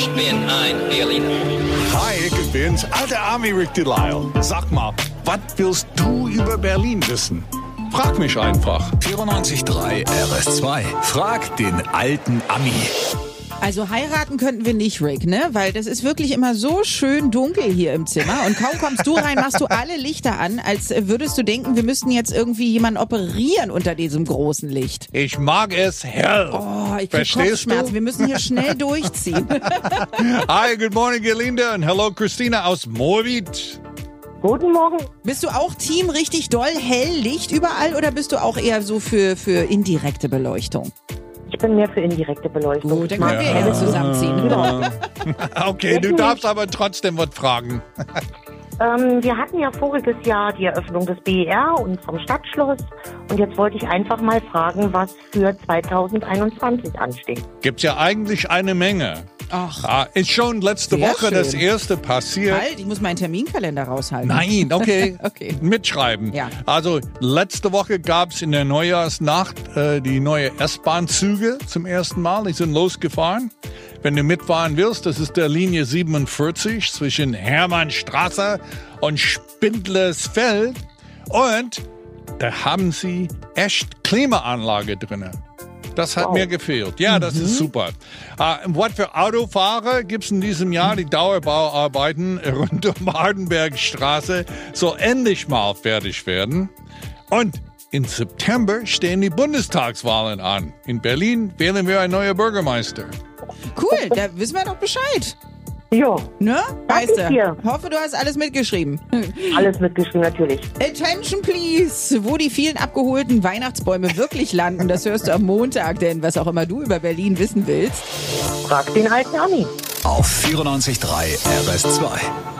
Ich bin ein Berliner. Hi, ich bin's, alter Army Rick Delisle. Sag mal, was willst du über Berlin wissen? Frag mich einfach. 94.3 RS2. Frag den alten Ami. Also heiraten könnten wir nicht, Rick, ne? Weil das ist wirklich immer so schön dunkel hier im Zimmer. Und kaum kommst du rein, machst du alle Lichter an, als würdest du denken, wir müssten jetzt irgendwie jemanden operieren unter diesem großen Licht. Ich mag es hell. Oh, ich krieg Kopfschmerzen. du? Wir müssen hier schnell durchziehen. Hi, good morning, Gelinda. Und hello, Christina aus Moabit. Guten Morgen. bist du auch Team richtig doll hell Licht überall oder bist du auch eher so für, für indirekte Beleuchtung? Ich bin mehr für indirekte Beleuchtung. Gut, dann können wir hell zusammenziehen. Genau. Okay, du darfst aber trotzdem was fragen. Ähm, wir hatten ja voriges Jahr die Eröffnung des BER und vom Stadtschloss. Und jetzt wollte ich einfach mal fragen, was für 2021 ansteht. Gibt's ja eigentlich eine Menge. Ach, Ah, ist schon letzte Sehr Woche das schön. erste passiert. halt, ich muss meinen Terminkalender raushalten. Nein, okay. Okay. Mitschreiben. Ja. Also letzte Woche gab's in der Neujahrsnacht äh, die neue S-Bahn-Züge zum ersten Mal. Die sind losgefahren. Wenn du mitfahren willst, das ist der Linie 47 zwischen Hermannstraße und Spindlersfeld. Und da haben sie echt Klimaanlage drinne. Das hat mir gefehlt. Ja, das ist super. Äh, was für Autofahrer gibt's in diesem Jahr? Die Dauerbauarbeiten rund um Hardenbergstraße soll endlich mal fertig werden. Und im September stehen die Bundestagswahlen an. In Berlin wählen wir einen neuen Bürgermeister. Cool, da wissen wir doch Bescheid. Ja, Ne? Danke Weißt du? dir. Hoffe, du hast alles mitgeschrieben. alles mitgeschrieben natürlich. Attention please! Wo die vielen abgeholten Weihnachtsbäume wirklich landen, das hörst du am Montag, denn was auch immer du über Berlin wissen willst. Frag den alten Ami. Auf 94.3 RS2.